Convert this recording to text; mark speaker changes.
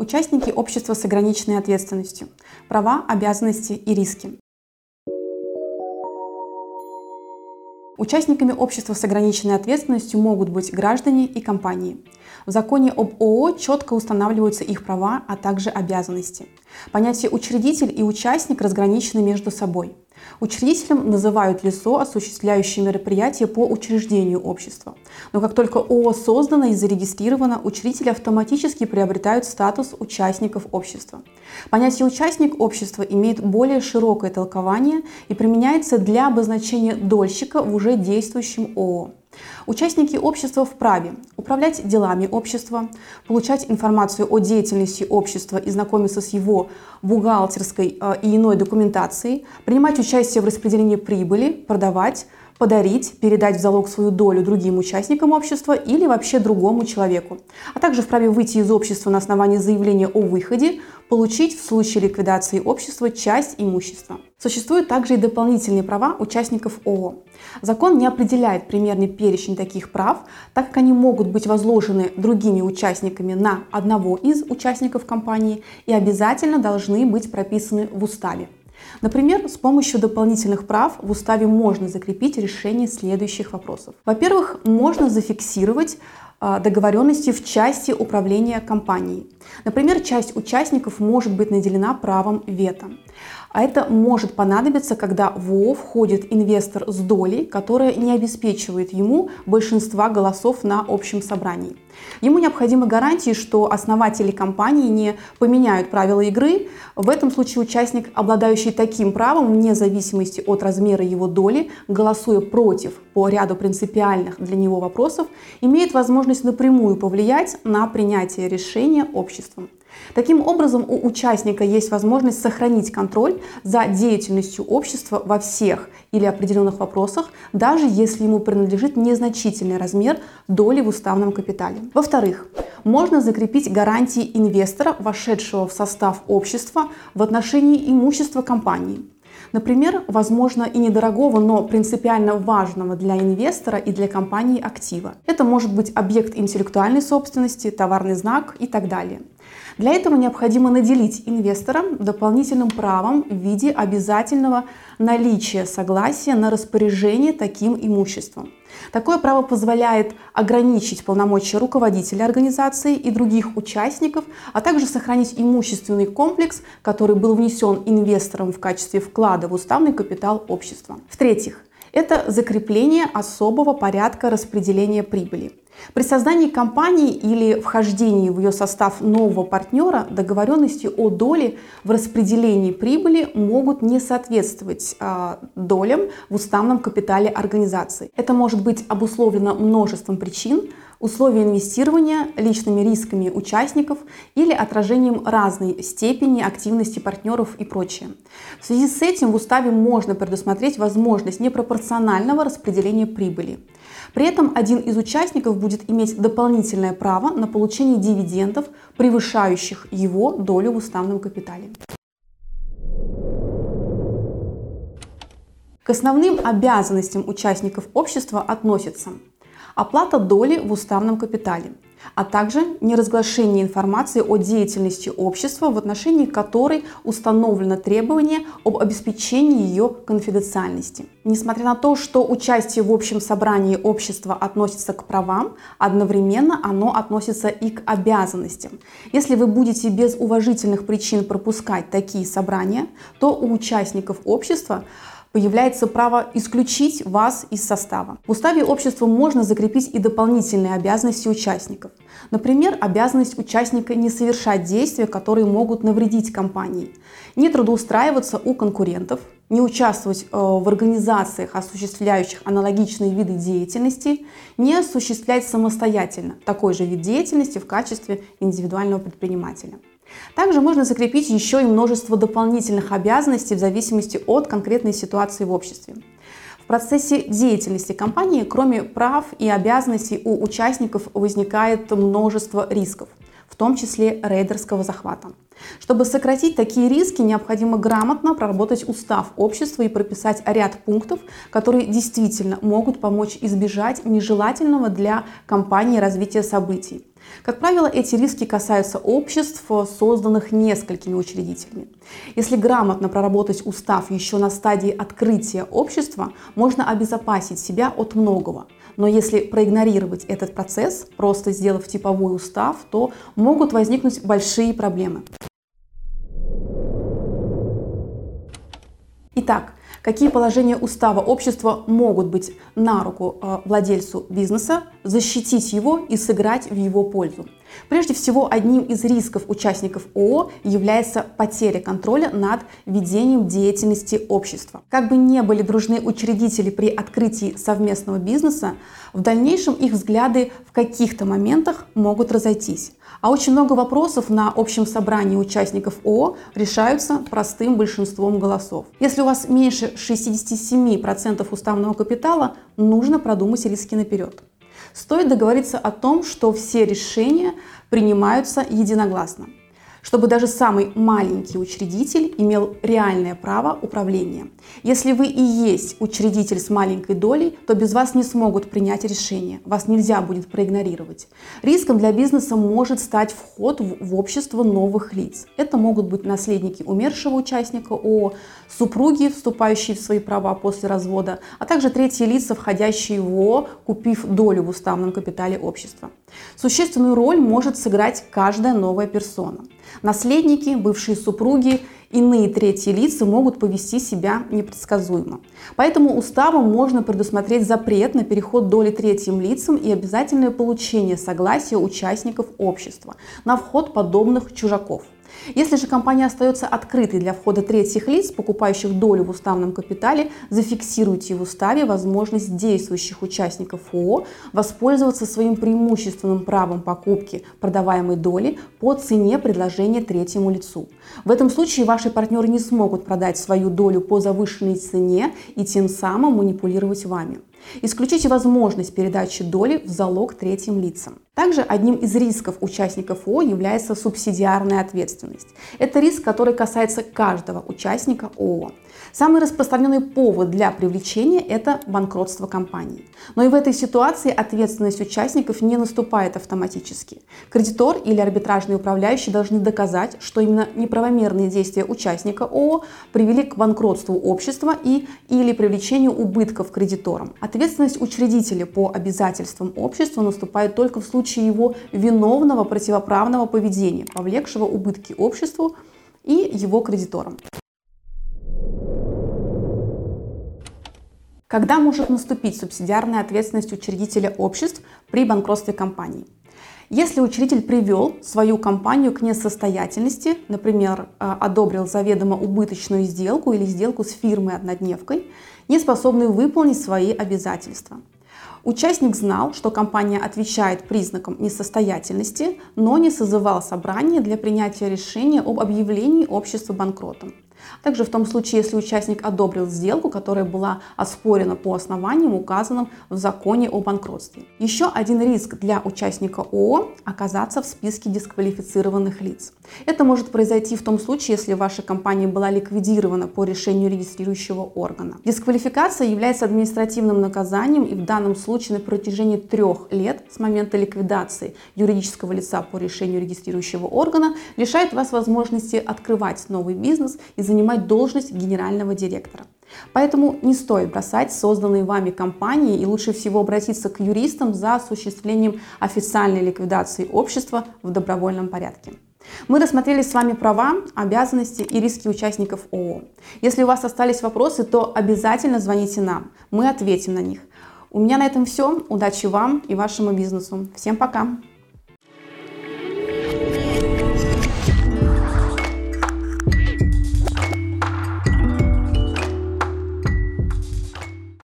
Speaker 1: Участники общества с ограниченной ответственностью. Права, обязанности и риски. Участниками общества с ограниченной ответственностью могут быть граждане и компании. В законе об ООО четко устанавливаются их права, а также обязанности. Понятие «учредитель» и «участник» разграничены между собой. Учредителем называют лицо, осуществляющее мероприятия по учреждению общества. Но как только ООО создано и зарегистрировано, учредители автоматически приобретают статус участников общества. Понятие «участник общества» имеет более широкое толкование и применяется для обозначения дольщика в уже действующем ООО. Участники общества вправе управлять делами общества, получать информацию о деятельности общества и знакомиться с его бухгалтерской э, и иной документацией, принимать участие в распределении прибыли, продавать, подарить, передать в залог свою долю другим участникам общества или вообще другому человеку, а также вправе выйти из общества на основании заявления о выходе, получить в случае ликвидации общества часть имущества. Существуют также и дополнительные права участников ООО. Закон не определяет примерный перечень таких прав, так как они могут быть возложены другими участниками на одного из участников компании и обязательно должны быть прописаны в уставе. Например, с помощью дополнительных прав в уставе можно закрепить решение следующих вопросов. Во-первых, можно зафиксировать а, договоренности в части управления компанией. Например, часть участников может быть наделена правом вето. А это может понадобиться, когда в ООО входит инвестор с долей, которая не обеспечивает ему большинства голосов на общем собрании. Ему необходимы гарантии, что основатели компании не поменяют правила игры. В этом случае участник, обладающий таким правом, вне зависимости от размера его доли, голосуя против по ряду принципиальных для него вопросов, имеет возможность напрямую повлиять на принятие решения обществом. Таким образом, у участника есть возможность сохранить контроль за деятельностью общества во всех или определенных вопросах, даже если ему принадлежит незначительный размер доли в уставном капитале. Во-вторых, можно закрепить гарантии инвестора, вошедшего в состав общества в отношении имущества компании. Например, возможно и недорогого, но принципиально важного для инвестора и для компании актива. Это может быть объект интеллектуальной собственности, товарный знак и так далее. Для этого необходимо наделить инвестора дополнительным правом в виде обязательного наличия согласия на распоряжение таким имуществом. Такое право позволяет ограничить полномочия руководителя организации и других участников, а также сохранить имущественный комплекс, который был внесен инвестором в качестве вклада в уставный капитал общества. В-третьих, это закрепление особого порядка распределения прибыли. При создании компании или вхождении в ее состав нового партнера договоренности о доле в распределении прибыли могут не соответствовать э, долям в уставном капитале организации. Это может быть обусловлено множеством причин, условия инвестирования, личными рисками участников или отражением разной степени активности партнеров и прочее. В связи с этим в уставе можно предусмотреть возможность непропорционального распределения прибыли. При этом один из участников будет иметь дополнительное право на получение дивидендов, превышающих его долю в уставном капитале. К основным обязанностям участников общества относятся оплата доли в уставном капитале – а также неразглашение информации о деятельности общества, в отношении которой установлено требование об обеспечении ее конфиденциальности. Несмотря на то, что участие в общем собрании общества относится к правам, одновременно оно относится и к обязанностям. Если вы будете без уважительных причин пропускать такие собрания, то у участников общества появляется право исключить вас из состава. В уставе общества можно закрепить и дополнительные обязанности участников. Например, обязанность участника не совершать действия, которые могут навредить компании, не трудоустраиваться у конкурентов, не участвовать э, в организациях, осуществляющих аналогичные виды деятельности, не осуществлять самостоятельно такой же вид деятельности в качестве индивидуального предпринимателя. Также можно закрепить еще и множество дополнительных обязанностей в зависимости от конкретной ситуации в обществе. В процессе деятельности компании, кроме прав и обязанностей, у участников возникает множество рисков, в том числе рейдерского захвата. Чтобы сократить такие риски, необходимо грамотно проработать устав общества и прописать ряд пунктов, которые действительно могут помочь избежать нежелательного для компании развития событий. Как правило, эти риски касаются обществ, созданных несколькими учредителями. Если грамотно проработать устав еще на стадии открытия общества, можно обезопасить себя от многого. Но если проигнорировать этот процесс, просто сделав типовой устав, то могут возникнуть большие проблемы. Итак, какие положения устава общества могут быть на руку э, владельцу бизнеса, защитить его и сыграть в его пользу? Прежде всего, одним из рисков участников ООО является потеря контроля над ведением деятельности общества. Как бы не были дружны учредители при открытии совместного бизнеса, в дальнейшем их взгляды в каких-то моментах могут разойтись. А очень много вопросов на общем собрании участников ООО решаются простым большинством голосов. Если у вас меньше 67% уставного капитала, нужно продумать риски наперед. Стоит договориться о том, что все решения принимаются единогласно чтобы даже самый маленький учредитель имел реальное право управления. Если вы и есть учредитель с маленькой долей, то без вас не смогут принять решение, вас нельзя будет проигнорировать. Риском для бизнеса может стать вход в общество новых лиц. Это могут быть наследники умершего участника ООО, супруги, вступающие в свои права после развода, а также третьи лица, входящие в ООО, купив долю в уставном капитале общества. Существенную роль может сыграть каждая новая персона. Наследники, бывшие супруги, иные третьи лица могут повести себя непредсказуемо. Поэтому уставом можно предусмотреть запрет на переход доли третьим лицам и обязательное получение согласия участников общества на вход подобных чужаков – если же компания остается открытой для входа третьих лиц, покупающих долю в уставном капитале, зафиксируйте в уставе возможность действующих участников ООО воспользоваться своим преимущественным правом покупки продаваемой доли по цене предложения третьему лицу. В этом случае ваши партнеры не смогут продать свою долю по завышенной цене и тем самым манипулировать вами. Исключите возможность передачи доли в залог третьим лицам. Также одним из рисков участников ООО является субсидиарная ответственность. Это риск, который касается каждого участника ООО. Самый распространенный повод для привлечения – это банкротство компании. Но и в этой ситуации ответственность участников не наступает автоматически. Кредитор или арбитражный управляющий должны доказать, что именно неправомерные действия участника ООО привели к банкротству общества и или привлечению убытков кредиторам. Ответственность учредителя по обязательствам общества наступает только в случае его виновного противоправного поведения, повлекшего убытки обществу и его кредиторам. Когда может наступить субсидиарная ответственность учредителя обществ при банкротстве компании? Если учредитель привел свою компанию к несостоятельности, например, э, одобрил заведомо убыточную сделку или сделку с фирмой-однодневкой, не способный выполнить свои обязательства. Участник знал, что компания отвечает признакам несостоятельности, но не созывал собрание для принятия решения об объявлении общества банкротом. Также в том случае, если участник одобрил сделку, которая была оспорена по основаниям, указанным в законе о банкротстве. Еще один риск для участника ООО – оказаться в списке дисквалифицированных лиц. Это может произойти в том случае, если ваша компания была ликвидирована по решению регистрирующего органа. Дисквалификация является административным наказанием и в данном случае на протяжении трех лет с момента ликвидации юридического лица по решению регистрирующего органа лишает вас возможности открывать новый бизнес и занимать должность генерального директора. Поэтому не стоит бросать созданные вами компании и лучше всего обратиться к юристам за осуществлением официальной ликвидации общества в добровольном порядке. Мы рассмотрели с вами права, обязанности и риски участников ООО. Если у вас остались вопросы, то обязательно звоните нам, мы ответим на них. У меня на этом все. Удачи вам и вашему бизнесу. Всем пока!